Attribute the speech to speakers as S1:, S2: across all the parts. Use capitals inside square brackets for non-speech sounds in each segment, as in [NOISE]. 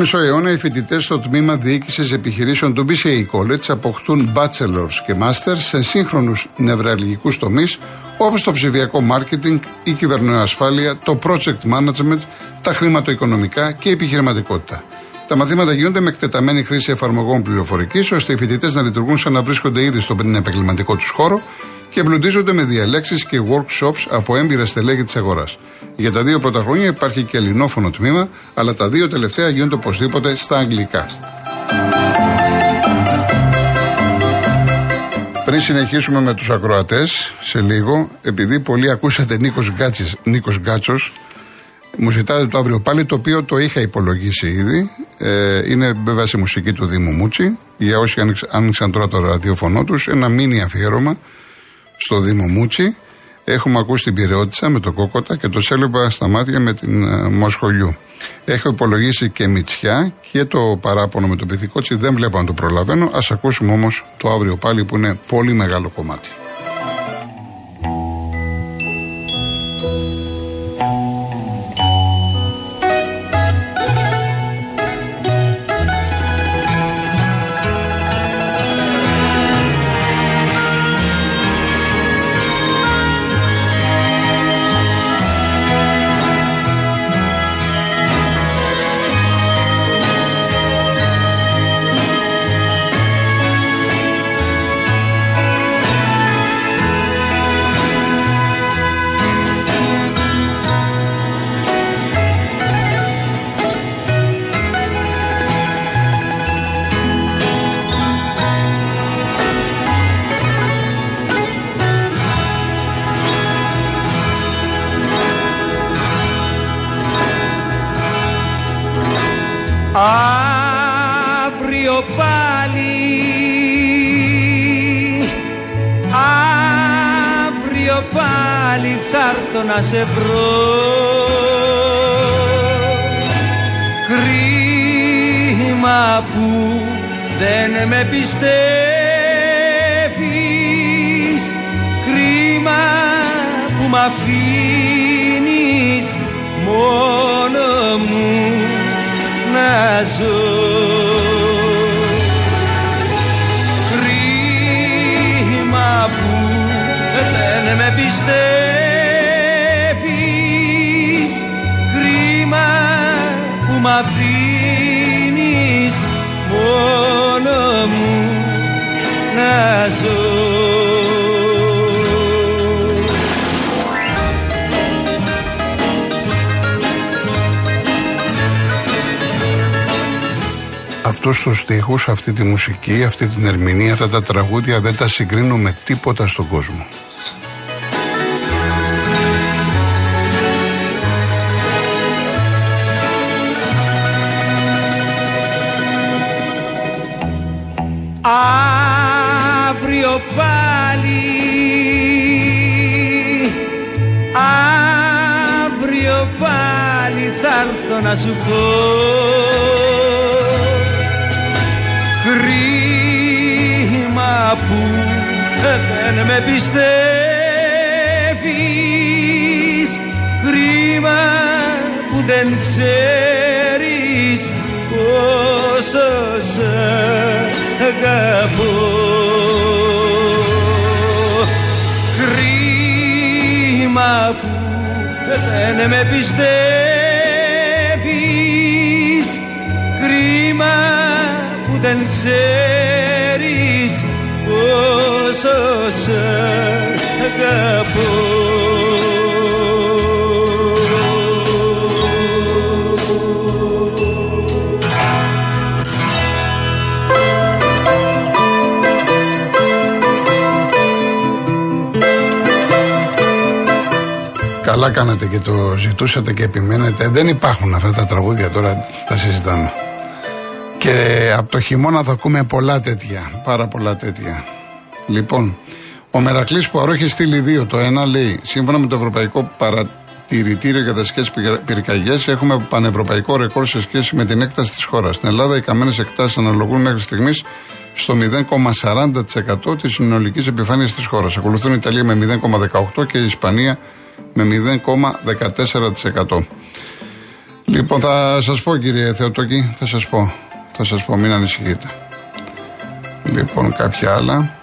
S1: μισό αιώνα οι φοιτητές στο τμήμα διοίκησης επιχειρήσεων του BCA College αποκτούν bachelors και masters σε σύγχρονους νευραλγικούς τομείς όπως το ψηφιακό marketing, η κυβερνοασφάλεια, το project management, τα χρηματοοικονομικά και η επιχειρηματικότητα. Τα μαθήματα γίνονται με εκτεταμένη χρήση εφαρμογών πληροφορικής, ώστε οι φοιτητές να λειτουργούν σαν να βρίσκονται ήδη στον επαγγελματικό τους χώρο και εμπλουτίζονται με διαλέξεις και workshops από έμπειρα στελέχη της αγοράς. Για τα δύο πρώτα χρόνια υπάρχει και ελληνόφωνο τμήμα, αλλά τα δύο τελευταία γίνονται οπωσδήποτε στα αγγλικά. Πριν συνεχίσουμε με τους ακροατές σε λίγο, επειδή πολλοί ακούσατε Νίκος, Γκάτσης, Νίκος Γκάτσος, μου ζητάτε το αύριο πάλι, το οποίο το είχα υπολογίσει ήδη. Ε, είναι βέβαια σε μουσική του Δήμου Μούτσι. Για όσοι άνοιξαν τώρα το ραδιοφωνό τους, ένα μίνι αφιέρωμα στο Δήμο Μούτσι. Έχουμε ακούσει την πυρεώτησα με το κόκοτα και το σέλεπα στα μάτια με την uh, Μοσχολιού. Έχω υπολογίσει και Μητσιά και το παράπονο με το πυθικότσι. Δεν βλέπω αν το προλαβαίνω. Α ακούσουμε όμως το αύριο πάλι που είναι πολύ μεγάλο κομμάτι.
S2: Αύριο πάλι. Αύριο πάλι θα έρθω να σε βρω. Κρίμα που δεν με πιστεύεις. Κρίμα που μ' αφήνεις μόνο μου να ζω Κρίμα που δεν με πιστεύεις
S1: αυτούς τους στίχους, αυτή τη μουσική, αυτή την ερμηνεία, αυτά τα τραγούδια δεν τα συγκρίνω με τίποτα στον κόσμο.
S2: Αύριο πάλι Αύριο πάλι θα έρθω να σου πω δεν με πιστεύεις. Κρίμα που δεν ξέρεις πόσο σε αγαπώ. Κρίμα που δεν με πιστεύεις. Κρίμα που δεν ξέρεις πόσο σε αγαπώ
S1: Καλά κάνατε και το ζητούσατε και επιμένετε. Δεν υπάρχουν αυτά τα τραγούδια τώρα, τα συζητάμε. Και από το χειμώνα θα ακούμε πολλά τέτοια, πάρα πολλά τέτοια. Λοιπόν, ο Μερακλής που έχει στείλει δύο. Το ένα λέει, σύμφωνα με το Ευρωπαϊκό Παρατηρητήριο για τις Πυρκαγιές, έχουμε πανευρωπαϊκό ρεκόρ σε σχέση με την έκταση της χώρας. Στην Ελλάδα οι καμένες εκτάσεις αναλογούν μέχρι στιγμής στο 0,40% της συνολικής επιφάνειας της χώρας. Ακολουθούν η Ιταλία με 0,18% και η Ισπανία με 0,14%. Λοιπόν, θα σας πω κύριε Θεοτόκη, θα σας πω. Θα σας πω, μην ανησυχείτε. Λοιπόν, κάποια άλλα.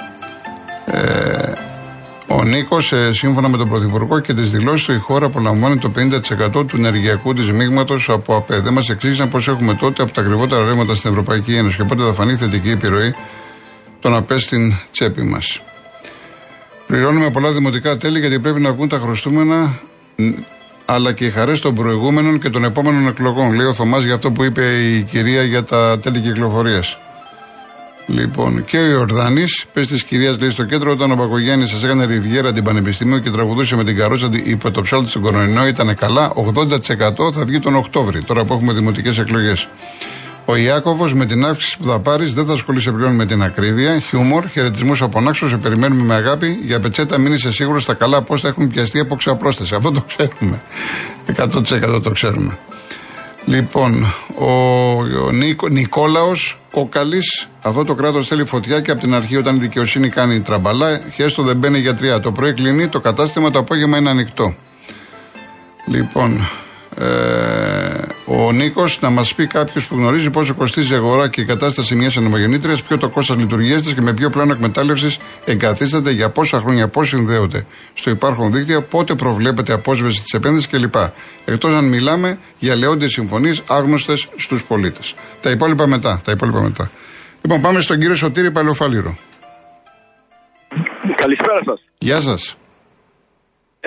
S1: Ε, ο Νίκος, ε, σύμφωνα με τον Πρωθυπουργό και τις δηλώσεις του, η χώρα απολαμβάνει το 50% του ενεργειακού της μείγματος από ΑΠΕ. Δεν μας εξήγησαν πώς έχουμε τότε από τα ακριβότερα ρεύματα στην Ευρωπαϊκή Ένωση και πότε θα φανεί θετική επιρροή των ΑΠΕ στην τσέπη μας. Πληρώνουμε πολλά δημοτικά τέλη γιατί πρέπει να βγουν τα χρωστούμενα αλλά και οι χαρές των προηγούμενων και των επόμενων εκλογών. Λέει ο Θωμάς για αυτό που είπε η κυρία για τα τέλη κυκλοφορίας. Λοιπόν, και ο Ιορδάνης, πες της κυρίας λέει στο κέντρο, όταν ο Πακογιάννη σας έκανε ριβιέρα την Πανεπιστημίου και τραγουδούσε με την καρότσα υπό το ψάλτη στον κορονοϊό, ήταν καλά. 80% θα βγει τον Οκτώβρη, τώρα που έχουμε δημοτικές εκλογές. Ο Ιάκωβος με την αύξηση που θα πάρεις δεν θα ασχολείσαι πλέον με την ακρίβεια. Χιούμορ, χαιρετισμούς από Νάξος, σε περιμένουμε με αγάπη. Για πετσέτα μην είσαι σίγουρος στα καλά πώς θα έχουν πιαστεί από ξαπρόσταση. Αυτό το ξέρουμε. 100% το ξέρουμε. Λοιπόν, ο, ο Νίκο, Νικόλαος Κόκαλης, αυτό το κράτος θέλει φωτιά και από την αρχή όταν η δικαιοσύνη κάνει τραμπαλά, χέστο δεν μπαίνει για τρία. Το πρωί κλείνει, το κατάστημα το απόγευμα είναι ανοιχτό. Λοιπόν, ε, ο Νίκος να μας πει κάποιος που γνωρίζει πόσο κοστίζει η αγορά και η κατάσταση μιας ανεμογεννήτριας, ποιο το κόστος λειτουργία τη και με ποιο πλάνο εκμετάλλευσης εγκαθίσταται, για πόσα χρόνια, πώς συνδέονται στο υπάρχον δίκτυο, πότε προβλέπεται απόσβεση της επένδυσης κλπ. Εκτός αν μιλάμε για λεόντιες συμφωνίες άγνωστες στους πολίτες. Τα υπόλοιπα μετά. Τα υπόλοιπα μετά. Λοιπόν, πάμε στον κύριο Σωτήρη Παλαιοφάλιρο.
S3: Καλησπέρα σας.
S1: Γεια σας.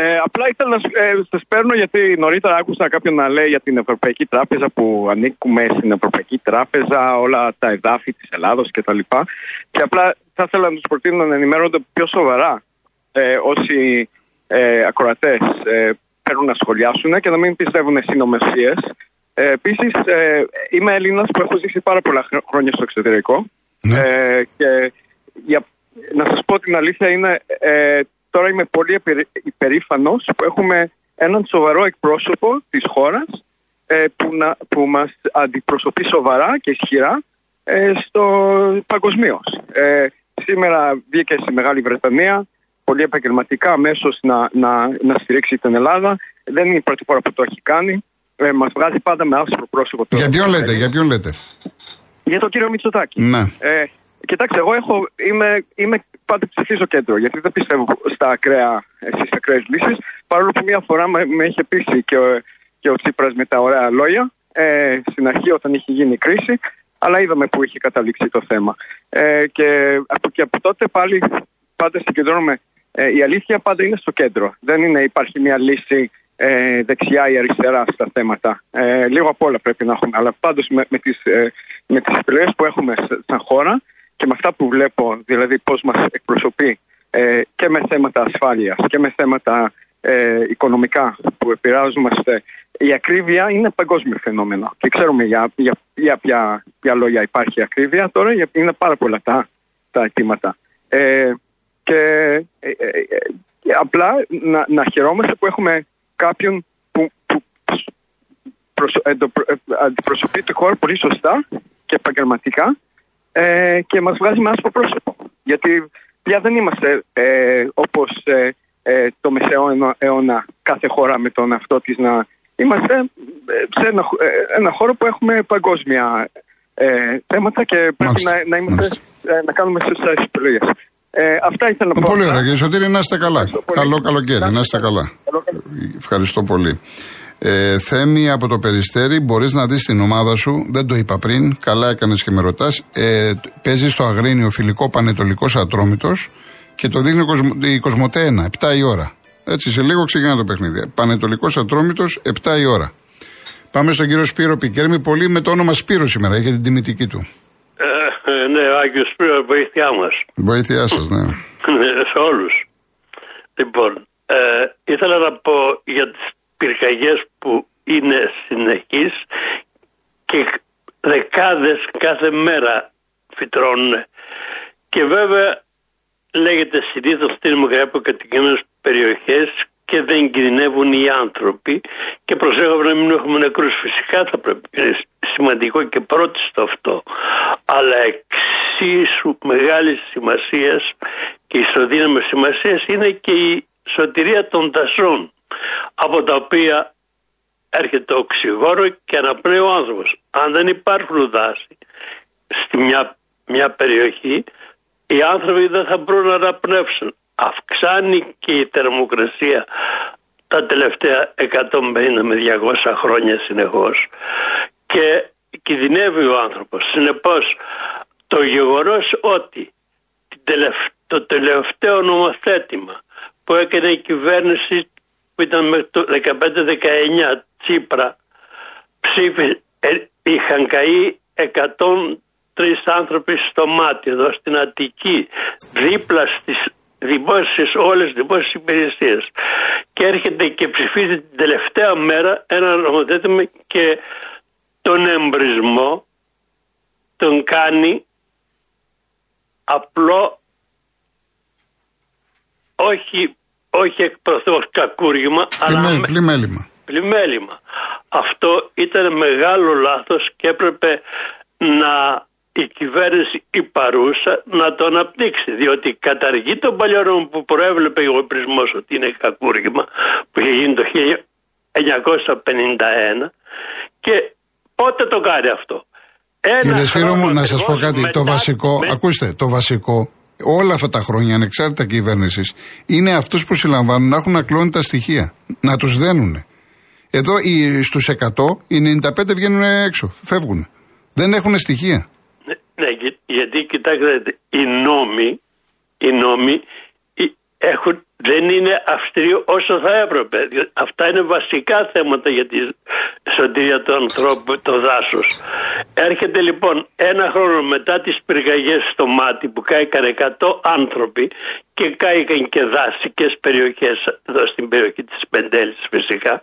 S3: Ε, απλά ήθελα να ε, σας παίρνω γιατί νωρίτερα άκουσα κάποιον να λέει για την Ευρωπαϊκή Τράπεζα που ανήκουμε στην Ευρωπαϊκή Τράπεζα, όλα τα εδάφη της Ελλάδος κτλ. Και απλά θα ήθελα να τους προτείνω να ενημερώνονται πιο σοβαρά ε, όσοι ε, ακροατές ε, παίρνουν να σχολιάσουν και να μην πιστεύουν συνωμοσίε. Ε, Επίσης, ε, είμαι Έλληνας που έχω ζήσει πάρα πολλά χρόνια στο εξωτερικό. Ναι. Ε, και για, να σας πω την αλήθεια είναι ε, τώρα είμαι πολύ υπερήφανος που έχουμε έναν σοβαρό εκπρόσωπο της χώρας ε, που, να, που μας αντιπροσωπεί σοβαρά και ισχυρά ε, στο παγκοσμίω. Ε, σήμερα βγήκε στη Μεγάλη Βρετανία πολύ επαγγελματικά αμέσως να, να, να στηρίξει την Ελλάδα. Δεν είναι η πρώτη φορά που το έχει κάνει. Ε, Μας βγάζει πάντα με άσπρο πρόσωπο.
S1: Για ποιον λέτε, για ποιον λέτε;
S3: Για τον κύριο Μητσοτάκη.
S1: Ναι.
S3: Ε, κοιτάξτε, εγώ έχω, είμαι, είμαι πάντα ψηφίζω κέντρο, γιατί δεν πιστεύω στα ακραία, στις ακραίες λύσεις. Παρόλο που μία φορά με, με είχε πείσει και ο, και ο Τσίπρας με τα ωραία λόγια, ε, στην αρχή όταν είχε γίνει η κρίση, αλλά είδαμε που είχε καταλήξει το θέμα. Ε, και, από, και από τότε πάλι πάντα συγκεντρώνουμε. Ε, η αλήθεια πάντα είναι στο κέντρο. Δεν είναι, υπάρχει μια λύση ε, δεξιά ή αριστερά στα θέματα. Ε, λίγο απ' όλα πρέπει να έχουμε. Αλλά πάντως με, με τις, ε, με τις επιλογές που έχουμε σαν χώρα και με αυτά που βλέπω, δηλαδή πώς μας εκπροσωπεί ε, και με θέματα ασφάλειας και με θέματα ε, οικονομικά που επηρεάζομαστε, η ακρίβεια είναι παγκόσμιο φαινόμενο. Και ξέρουμε για, για, για ποια, ποια λόγια υπάρχει ακρίβεια. Τώρα είναι πάρα πολλά τα, τα αιτήματα. Ε, και ε, ε, απλά να, να χαιρόμαστε που έχουμε κάποιον που, που αντιπροσωπεί τη χώρα πολύ σωστά και επαγγελματικά ε, και μας βγάζει με άσπρο πρόσωπο. Γιατί πια δεν είμαστε ε, όπως ε, ε, το μεσαίο αιώνα κάθε χώρα με τον αυτό της να είμαστε σε ένα, ένα χώρο που έχουμε παγκόσμια θέματα και πρέπει να, να, είμαστε, να κάνουμε σωστές επιλογές. Ε, αυτά ήθελα να πω.
S1: Πολύ ωραία κύριε Σωτήρη, να είστε καλά. Καλό καλοκαίρι, να είστε καλά. Ευχαριστώ πολύ. Ε, Θέμη από το Περιστέρι, μπορείς να δεις την ομάδα σου. Δεν το είπα πριν. Καλά έκανες και με ρωτάς. Ε, παίζεις στο Αγρίνιο φιλικό Πανετολικός Ατρόμητος και το δείχνει η Κοσμοτέ 1, 7 η ώρα. Έτσι, σε λίγο ξεκινά το παιχνίδι. Πανετολικός Ατρόμητος, 7 η ώρα. Πάμε στον κύριο Σπύρο Πικέρμη, πολύ με το όνομα Σπύρο σήμερα, για την τιμητική του.
S4: Ε, ε ναι, Άγιο Σπύρο, βοήθειά μας.
S1: Βοήθειά σας, ναι. [LAUGHS]
S4: ναι. σε όλους. Λοιπόν, ε, ήθελα να πω για τις πυρκαγιές που είναι συνεχείς και δεκάδες κάθε μέρα φυτρώνουν. Και βέβαια λέγεται συνήθως ότι είναι από κατοικημένες περιοχές και δεν κινδυνεύουν οι άνθρωποι. Και προσέχουμε να μην έχουμε νεκρούς. Φυσικά θα πρέπει είναι σημαντικό και πρώτη στο αυτό. Αλλά εξίσου μεγάλης σημασίας και ισοδύναμης σημασίας είναι και η σωτηρία των δασών από τα οποία έρχεται οξυγόνο και αναπνέει ο άνθρωπος. Αν δεν υπάρχουν δάση στη μια, μια περιοχή, οι άνθρωποι δεν θα μπορούν να αναπνεύσουν. Αυξάνει και η θερμοκρασία τα τελευταία 150 με 200 χρόνια συνεχώς και κινδυνεύει ο άνθρωπος. Συνεπώς το γεγονός ότι το τελευταίο νομοθέτημα που έκανε η κυβέρνηση που ήταν μέχρι το 15-19 Τσίπρα ψήφι, ε, είχαν καεί 103 άνθρωποι στο μάτι εδώ στην Αττική δίπλα στις δημόσιες, όλες τις δημόσιες υπηρεσίες. Και έρχεται και ψηφίζει την τελευταία μέρα ένα νομοθέτημα και τον εμπρισμό τον κάνει απλό όχι, όχι εκπροθώς κακούργημα
S1: αλλά πλημέλημα.
S4: πλημέλημα. Αυτό ήταν μεγάλο λάθος και έπρεπε να η κυβέρνηση η παρούσα να το αναπτύξει διότι καταργεί τον παλιό νόμο που προέβλεπε ο πρισμός ότι είναι κακούργημα που είχε γίνει το 1951 και πότε το κάνει αυτό.
S1: Ένα Κύριε Σφύρο μου, να σας πω κάτι, το βασικό, με... ακούστε, το βασικό, όλα αυτά τα χρόνια, ανεξάρτητα κυβέρνησης, είναι αυτούς που συλλαμβάνουν να έχουν ακλόνητα τα στοιχεία, να τους δένουν. Εδώ οι, στους 100, οι 95 βγαίνουν έξω, φεύγουν. Δεν έχουν στοιχεία.
S4: Ναι, ναι γιατί κοιτάξτε, οι νόμοι, οι νόμοι έχουν, δεν είναι αυστηροί όσο θα έπρεπε. Αυτά είναι βασικά θέματα για τη σωτηρία του ανθρώπου, το δάσος. Έρχεται λοιπόν ένα χρόνο μετά τις πυρκαγιές στο μάτι που κάηκαν 100 άνθρωποι και κάηκαν και δάσικες περιοχές εδώ στην περιοχή της Πεντέλης φυσικά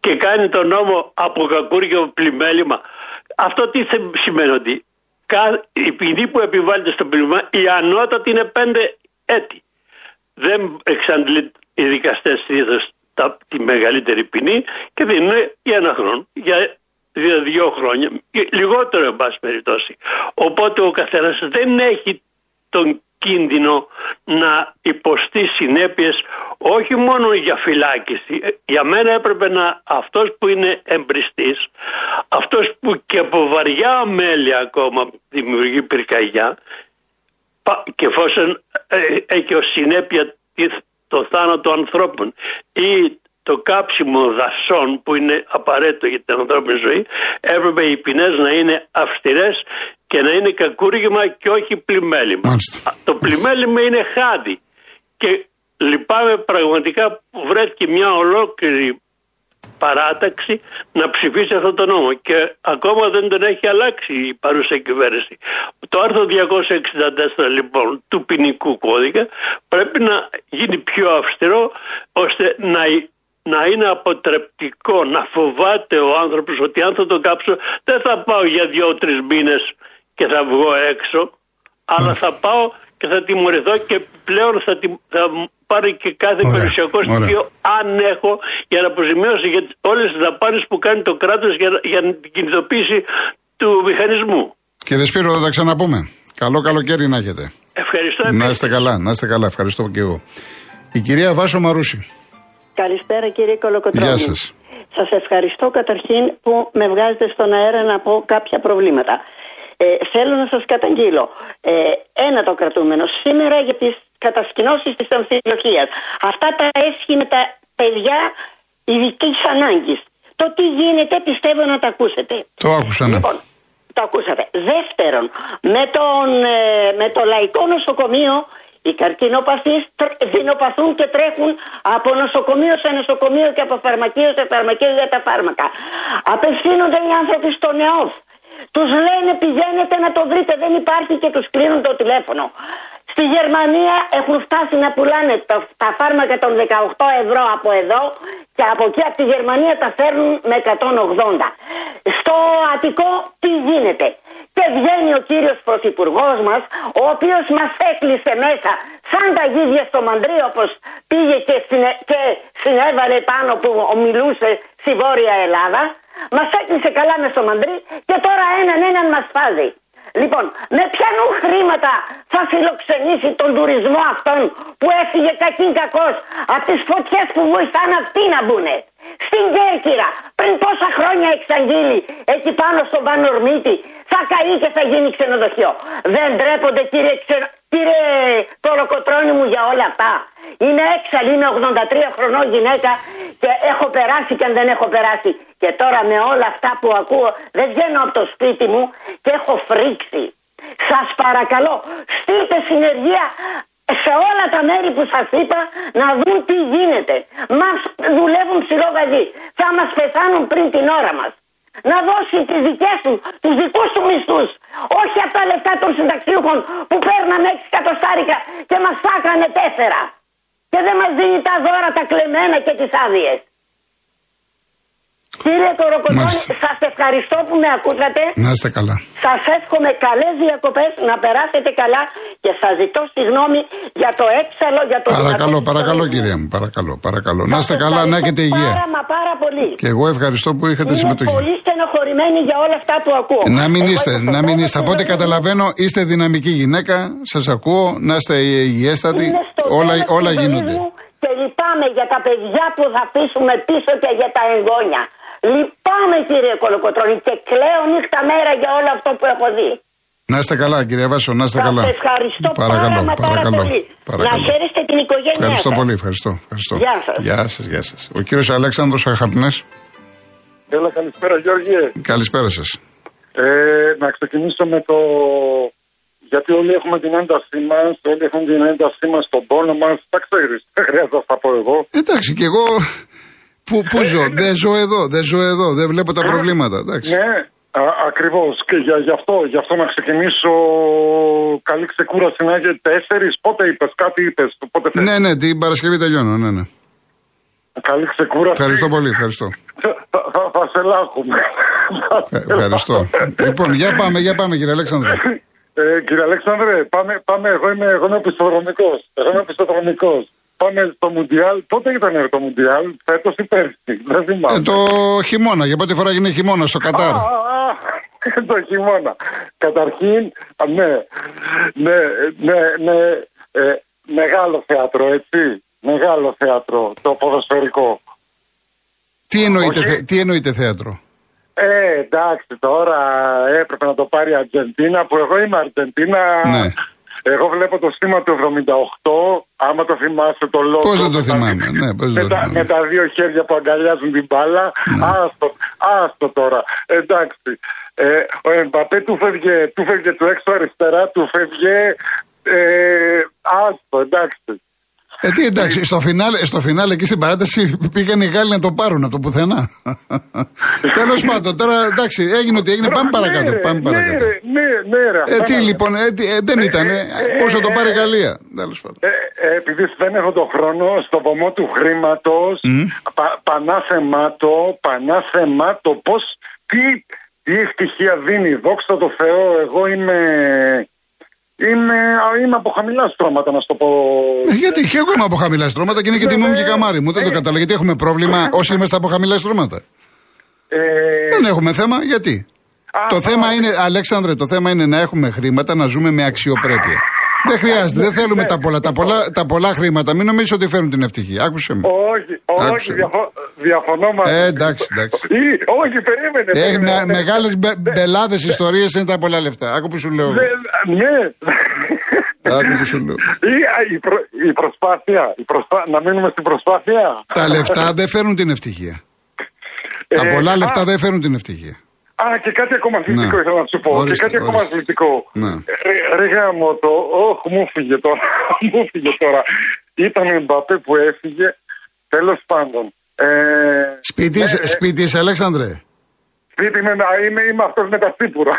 S4: και κάνει τον νόμο από κακούργιο πλημέλημα. Αυτό τι σημαίνει ότι η ποινή που επιβάλλεται στο πλημέλημα η ανώτατη είναι 5 έτη δεν εξαντλεί οι δικαστές συνήθως τη μεγαλύτερη ποινή και δίνουν για ένα χρόνο, για δύο, δύο χρόνια, λιγότερο εν πάση περιπτώσει. Οπότε ο καθένας δεν έχει τον κίνδυνο να υποστεί συνέπειες όχι μόνο για φυλάκιση. Για μένα έπρεπε να αυτός που είναι εμπριστής, αυτός που και από βαριά αμέλεια ακόμα δημιουργεί πυρκαγιά και εφόσον ε, έχει ως συνέπεια το θάνατο ανθρώπων ή το κάψιμο δασών που είναι απαραίτητο για την ανθρώπινη ζωή έπρεπε οι ποινές να είναι αυστηρές και να είναι κακούργημα και όχι πλημέλημα. Το πλημέλημα είναι χάδι και λυπάμαι πραγματικά που βρέθηκε μια ολόκληρη παράταξη να ψηφίσει αυτό το νόμο και ακόμα δεν τον έχει αλλάξει η παρούσα κυβέρνηση. Το άρθρο 264 λοιπόν του ποινικού κώδικα πρέπει να γίνει πιο αυστηρό ώστε να να είναι αποτρεπτικό, να φοβάται ο άνθρωπος ότι αν θα τον κάψω δεν θα πάω για δύο-τρεις μήνες και θα βγω έξω, αλλά θα πάω και θα τιμωρηθώ και πλέον θα, θα πάρει και κάθε ωραία, περιουσιακό στοιχείο αν έχω για να αποζημιώσει για όλες τις δαπάνες που κάνει το κράτος για, για την κινητοποίηση του μηχανισμού.
S1: Κύριε Σπύρο, θα τα ξαναπούμε. Καλό καλοκαίρι να έχετε.
S4: Ευχαριστώ.
S1: Να είστε καλά, να είστε καλά. Ευχαριστώ και εγώ. Η κυρία Βάσο Μαρούση.
S5: Καλησπέρα κύριε Κολοκοτρώνη.
S1: Γεια σας.
S5: Σας ευχαριστώ καταρχήν που με βγάζετε στον αέρα να πω κάποια προβλήματα. Ε, θέλω να σας καταγγείλω ε, ένα το κρατούμενο σήμερα για τις κατασκηνώσεις της αμφιλοχίας. Αυτά τα έσχη με τα παιδιά ειδικής ανάγκης. Το τι γίνεται πιστεύω να τα ακούσετε.
S1: Το άκουσα, ναι.
S5: Λοιπόν, το ακούσατε. Δεύτερον, με, τον, ε, με το λαϊκό νοσοκομείο οι καρκινοπαθείς δεινοπαθούν και τρέχουν από νοσοκομείο σε νοσοκομείο και από φαρμακείο σε φαρμακείο για τα φάρμακα. Απευθύνονται οι άνθρωποι στο ΝΕΟΦ. Τους λένε πηγαίνετε να το βρείτε, δεν υπάρχει και τους κλείνουν το τηλέφωνο. Στη Γερμανία έχουν φτάσει να πουλάνε τα, τα φάρμακα των 18 ευρώ από εδώ και από εκεί από τη Γερμανία τα φέρνουν με 180. Στο Αττικό τι γίνεται; Και βγαίνει ο κύριος Πρωθυπουργός μας, ο οποίος μας έκλεισε μέσα σαν τα γίδια στο μαντρί όπως πήγε και, συνε, και συνέβαλε πάνω που μιλούσε στη Βόρεια Ελλάδα. Μας έκλεισε καλά μες στο μαντρί και τώρα έναν έναν μας φάζει. Λοιπόν, με ποιανού χρήματα θα φιλοξενήσει τον τουρισμό αυτόν που έφυγε κακήν κακός από τις φωτιές που βοηθάνε αυτοί να μπουνε. Στην Κέρκυρα, πριν τόσα χρόνια εξαγγείλει, εκεί πάνω στον Πανορμίτη, θα καεί και θα γίνει ξενοδοχείο. Δεν ντρέπονται κύριε, ξε... κύριε Τολοκοτρώνη μου για όλα αυτά. Είμαι έξαλλη, είμαι 83 χρονών γυναίκα και έχω περάσει και αν δεν έχω περάσει. Και τώρα με όλα αυτά που ακούω δεν βγαίνω από το σπίτι μου και έχω φρίξει. Σας παρακαλώ, στείλτε συνεργεία σε όλα τα μέρη που σας είπα να δουν τι γίνεται. Μας δουλεύουν ψηλό γαζί. Θα μας πεθάνουν πριν την ώρα μας. Να δώσει τις δικές του, τους δικούς του μισθούς. Όχι από τα λεφτά των συνταξιούχων που παίρναμε 6 εκατοστάρικα και μας φάκανε τέσσερα. Και δεν μας δίνει τα δώρα τα κλεμμένα και τις άδειες. Κύριε Κοροκοτώνη, σας ευχαριστώ που με ακούσατε.
S1: Να είστε καλά.
S5: Σας εύχομαι καλές διακοπές, να περάσετε καλά και σας ζητώ συγγνώμη για το έξαλλο, για το
S1: Παρακαλώ, παρακαλώ, κυρία μου, παρακαλώ. παρακαλώ. Να είστε καλά, να έχετε υγεία.
S5: Πάρα, μα πάρα πολύ.
S1: Και εγώ ευχαριστώ που είχατε
S5: Είμαι
S1: συμμετοχή.
S5: πολύ στενοχωρημένη για όλα αυτά που ακούω.
S1: Να μην
S5: Εγώ
S1: είστε,
S5: είμαι
S1: να μην είστε. Από ό,τι
S5: στο τέλος
S1: καταλαβαίνω, είστε δυναμική γυναίκα. Σας ακούω, να είστε υγιέστατοι.
S5: Είναι στο
S1: Όλα,
S5: τέλος
S1: όλα
S5: της ζωής
S1: γίνονται.
S5: μου Και λυπάμαι για τα παιδιά που θα αφήσουμε πίσω και για τα εγγόνια. Λυπάμαι κύριε Κολοκοτρώνη και κλαίω νύχτα μέρα για όλο αυτό που έχω δει.
S1: Να είστε καλά, κύριε Βάσο, να είστε
S5: Σας
S1: καλά.
S5: ευχαριστώ
S1: παρακαλώ,
S5: πάρα, μα πάρα
S1: παρακαλώ,
S5: πολύ.
S1: παρακαλώ.
S5: Να χαίρεστε την οικογένειά
S1: Ευχαριστώ
S5: σας.
S1: πολύ, ευχαριστώ. ευχαριστώ.
S5: Γεια σας.
S1: Γεια σας, γεια σας. Ο κύριος Αλέξανδρος Αχαπνές,
S6: Έλα, καλησπέρα Γιώργη.
S1: καλησπέρα σας.
S6: Ε, να ξεκινήσω με το... Γιατί όλοι έχουμε την έντασή μας, όλοι έχουν την έντασή μας στον πόνο μας. Τα ξέρεις, δεν χρειάζεται να τα πω εγώ.
S1: Εντάξει, και εγώ που, που ζω, δεν ζω εδώ, δεν ζω εδώ, δεν βλέπω τα προβλήματα. Εντάξει.
S6: Ναι, ακριβώς. Και για, γι, αυτό, γι' αυτό να ξεκινήσω. Καλή ξεκούραση να έχει τέσσερις. Πότε είπες, κάτι είπες. Πότε θες.
S1: Ναι, ναι, την Παρασκευή τελειώνω, ναι, ναι.
S6: Καλή ξεκούραση.
S1: Ευχαριστώ πολύ, ευχαριστώ.
S6: Θα, θα, θα, θα σε λάχουμε.
S1: Ε, ευχαριστώ. λοιπόν, για πάμε, για πάμε κύριε Αλέξανδρε.
S6: Ε, κύριε Αλέξανδρε, πάμε, πάμε. Εγώ είμαι, εγώ είμαι πιστοδρομικός. Εγώ είμαι πιστοδρομικός. Πάμε στο Μουντιάλ. Πότε ήταν το Μουντιάλ, φέτος ή πέρσι. Δεν θυμάμαι.
S1: Ε, το χειμώνα, για πρώτη φορά γίνει χειμώνα στο Κατάρ.
S6: Α, α, α, [LAUGHS] το χειμώνα. Καταρχήν, α, ναι, ναι, ναι, ναι, ε, μεγάλο θέατρο, έτσι. Μεγάλο θέατρο, το ποδοσφαιρικό.
S1: Τι εννοείται,
S6: Όχι.
S1: θε- τι εννοείται θέατρο;
S6: Ε, εντάξει, τώρα έπρεπε να το πάρει η Αργεντίνα, που εγώ είμαι Αργεντίνα.
S1: Ναι.
S6: Εγώ βλέπω το σήμα του 78, άμα το θυμάσαι το λόγο.
S1: Πώς δεν το θυμάμαι, ναι, πώς δεν
S6: με,
S1: το
S6: τα,
S1: θυμάμαι;
S6: με τα δύο χέρια που αγκαλιάζουν την μπάλα. Άστο, άστο τώρα. Εντάξει. Ε, ο Εμπαπέ του φεύγε, του φεύγε του έξω αριστερά, του φεύγε. Ε, άστο, εντάξει.
S1: Ε, τι εντάξει, στο φινάλε, στο φινάλε εκεί στην παράταση πήγαν οι Γάλλοι να το πάρουν από το πουθενά. Τέλος πάντων, τώρα εντάξει, έγινε ότι έγινε. Πάμε
S6: Ναι,
S1: παρακάτω.
S6: ρε,
S1: Πάμε
S6: ναι,
S1: παρακάτω.
S6: ρε, ναι, ναι, ρε,
S1: Ε,
S6: αυτά
S1: τι
S6: να-
S1: λοιπόν, ε, τι, ε, δεν ήταν. Ε, Μπορούσε να το πάρει η Γαλλία. Τέλος πάντων.
S6: Ε, ε, επειδή δεν έχω τον χρόνο, στο βωμό του χρήματος, πα, πανάθεμάτο, πανάθεμάτο, πώς, τι, τι ευτυχία δίνει. Δόξα τω Θεώ, εγώ είμαι. Είμαι, α, είμαι από χαμηλά στρώματα, να σου το πω.
S1: Ε, γιατί και εγώ είμαι από χαμηλά στρώματα και είναι και τιμή μου και καμάρι μου. Δεν το κατάλαβα. Γιατί έχουμε πρόβλημα [LAUGHS] όσοι είμαστε από χαμηλά στρώματα.
S6: Ε,
S1: Δεν έχουμε θέμα. Γιατί;
S6: α,
S1: Το
S6: α,
S1: θέμα είναι, Αλέξανδρε, το θέμα είναι να έχουμε χρήματα να ζούμε με αξιοπρέπεια. Δεν χρειάζεται, δεν θέλουμε τα πολλά. Τα πολλά, τα πολλά χρήματα, μην νομίζεις ότι φέρουν την ευτυχία. Άκουσε με.
S6: Όχι, όχι,
S1: Άκουσε.
S6: διαφο- διαφωνώ μαζί.
S1: Ε, εντάξει, εντάξει.
S6: Ή, όχι, περίμενε.
S1: Έχει
S6: περίμενε.
S1: με, μεγάλες μπελάδες ιστορίες είναι τα πολλά λεφτά. Άκου που σου λέω.
S6: Ναι, ναι.
S1: Άκου που σου λέω.
S6: Ή, α, η, προ- η προσπάθεια, η προσπά... να μείνουμε στην προσπάθεια.
S1: Τα λεφτά δεν φέρουν την ευτυχία. Τα
S6: Ε,
S1: πολλά
S6: α,
S1: λεφτά δεν φέρουν την ευτυχία.
S6: Α, και κάτι ακόμα αθλητικό
S1: Ναι.
S6: ήθελα να σου πω.
S1: Ορίστε,
S6: και κάτι ακόμα
S1: ορίστε.
S6: αθλητικό.
S1: Ναι.
S6: Ρε, ρε γάμο το, όχ, μου φύγε τώρα. [LAUGHS] μου φύγε τώρα. Ήταν ο Μπαπέ που έφυγε. Τέλος πάντων. Ε,
S1: Σπίτι,
S6: ναι,
S1: είσαι-
S6: ε,
S1: σπίτι είσαι, Αλέξανδρε;
S6: σπίτι με, α, είμαι, είμαι αυτός με τα τσίπουρα.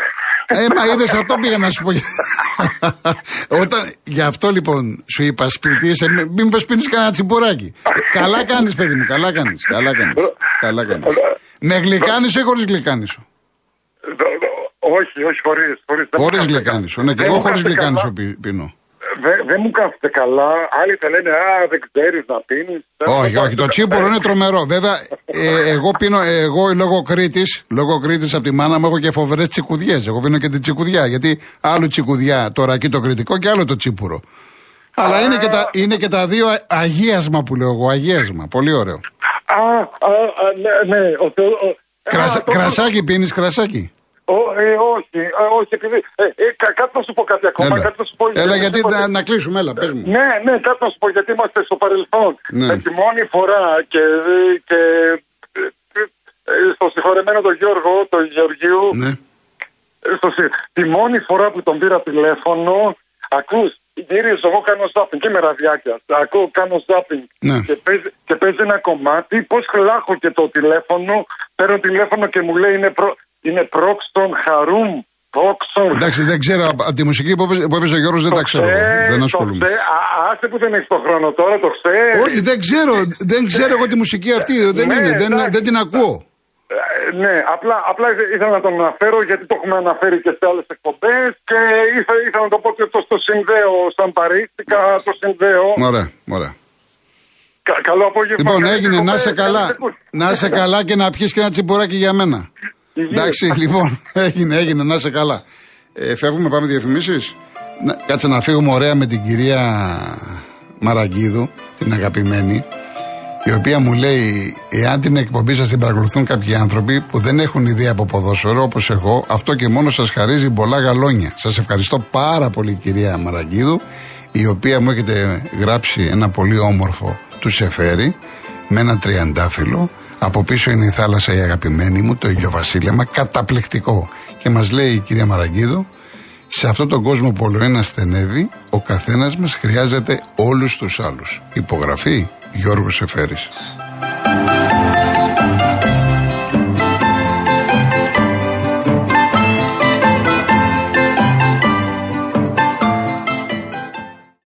S1: Ε, μα [LAUGHS] είδες αυτό πήγα να σου πω. [LAUGHS] Όταν, γι' αυτό λοιπόν σου είπα σπίτι, είσαι, μήπω πίνεις κανένα τσιμπουράκι. καλά κάνεις, παιδί μου, καλά κάνεις. Καλά κάνεις. Καλά κάνεις. Με γλυκάνισο ή χωρίς γλυκάνισο;
S6: Όχι, όχι, χωρίς.
S1: Χωρίς γλυκάνισο. Ναι, και εγώ χωρίς γλυκάνισο πι- πίνω.
S6: δεν δε μου κάθεται καλά. Άλλοι θα λένε Α, δεν ξέρεις να πίνεις.
S1: Όχι, όχι. Το τσίπουρο είναι τρομερό. Βέβαια, ε, εγώ πίνω, εγώ λόγω Κρήτης, λόγω Κρήτης από τη μάνα μου έχω και φοβερές τσικουδιές. Εγώ πίνω και την τσικουδιά. Γιατί άλλο τσικουδιά το ρακί το κριτικό και άλλο το τσίπουρο. Αλλά είναι και, τα, είναι και τα δύο αγίασμα που λέω εγώ. Αγίασμα. Πολύ ωραίο.
S6: Α, α, α, ναι, ναι. Ο, ο,
S1: Κρασα,
S6: α, το-
S1: κρασάκι πίνεις, κρασάκι;
S6: Ο, ε, όχι, ε, όχι, επειδή. Ε, ε, κα- κάτι να σου πω κάτι ακόμα.
S1: Έλα,
S6: Κάτι να σου πω,
S1: Έλα
S6: ε,
S1: γιατί
S6: ε,
S1: να, να κλείσουμε, έλα, πες μου.
S6: Ναι, ναι, κάτι να σου πω γιατί είμαστε στο παρελθόν.
S1: Ναι.
S6: Με τη μόνη φορά και, και ε, ε, στο συγχωρεμένο τον Γιώργο, τον Γεωργίου,
S1: Ναι.
S6: ε, στο, συ- τη μόνη φορά που τον πήρα τηλέφωνο, ακούς, γυρίζω, εγώ κάνω ζάπινγκ και με ραδιάκια. Ακούω, κάνω ζάπινγκ
S1: Ναι.
S6: και, παίζει, και παίζει ένα κομμάτι. Πώς χλάχω και το τηλέφωνο, παίρνω τηλέφωνο και μου λέει είναι, προ, είναι πρόξτον χαρούμ. Πρόξτον.
S1: Εντάξει, δεν ξέρω. Από από τη μουσική που έπαιζε, που έπαιζε ο Γιώργος δεν τα ξέρω. εγώ. Δεν ασχολούμαι.
S6: Άσε που δεν έχεις το χρόνο τώρα, το ξέρει.
S1: Όχι, δεν ξέρω. Δεν ξέρω εγώ τη μουσική αυτή. Δεν
S6: Ναι,
S1: είναι. Δεν,
S6: εντάξει.
S1: δεν την ακούω.
S6: Ε, ναι, απλά, απλά ήθελα να τον αναφέρω γιατί το έχουμε αναφέρει και σε άλλες εκπομπές και ήθελα, ήθελα να το πω και το στο συνδέω σαν παρίστηκα, το συνδέω.
S1: Ωραία, ωραία.
S6: Κα- καλό απόγευμα.
S1: Λοιπόν,
S6: καλές
S1: έγινε. Να
S6: εκπομπές,
S1: είσαι καλά.
S6: καλές εκπομπές.
S1: Να είσαι καλά και να πιεις και ένα τσιμπουράκι για μένα.
S6: Υγεία.
S1: Εντάξει, λοιπόν, έγινε, έγινε. Να είσαι καλά. Ε, φεύγουμε, πάμε διαφημίσεις. Να, κάτσε να φύγουμε ωραία με την κυρία Μαραγκίδου, την αγαπημένη, η οποία μου λέει, εάν την εκπομπή σας την παρακολουθούν κάποιοι άνθρωποι που δεν έχουν ιδέα από ποδόσφαιρο, όπως εγώ, αυτό και μόνο σας χαρίζει πολλά γαλόνια. Σας ευχαριστώ πάρα πολύ, κυρία Μαραγκίδου, η οποία μου έχετε γράψει ένα πολύ όμορφο του Σεφέρι, με ένα τριαντάφυλλο. Από πίσω είναι η θάλασσα η αγαπημένη μου, το ηλιοβασίλεμα, καταπληκτικό. Και μας λέει η κυρία Μαραγκίδου, σε αυτόν τον κόσμο που όλο ένας στενεύει, ο καθένας μας χρειάζεται όλους τους άλλους. Υπογραφή Γιώργος Σεφέρης.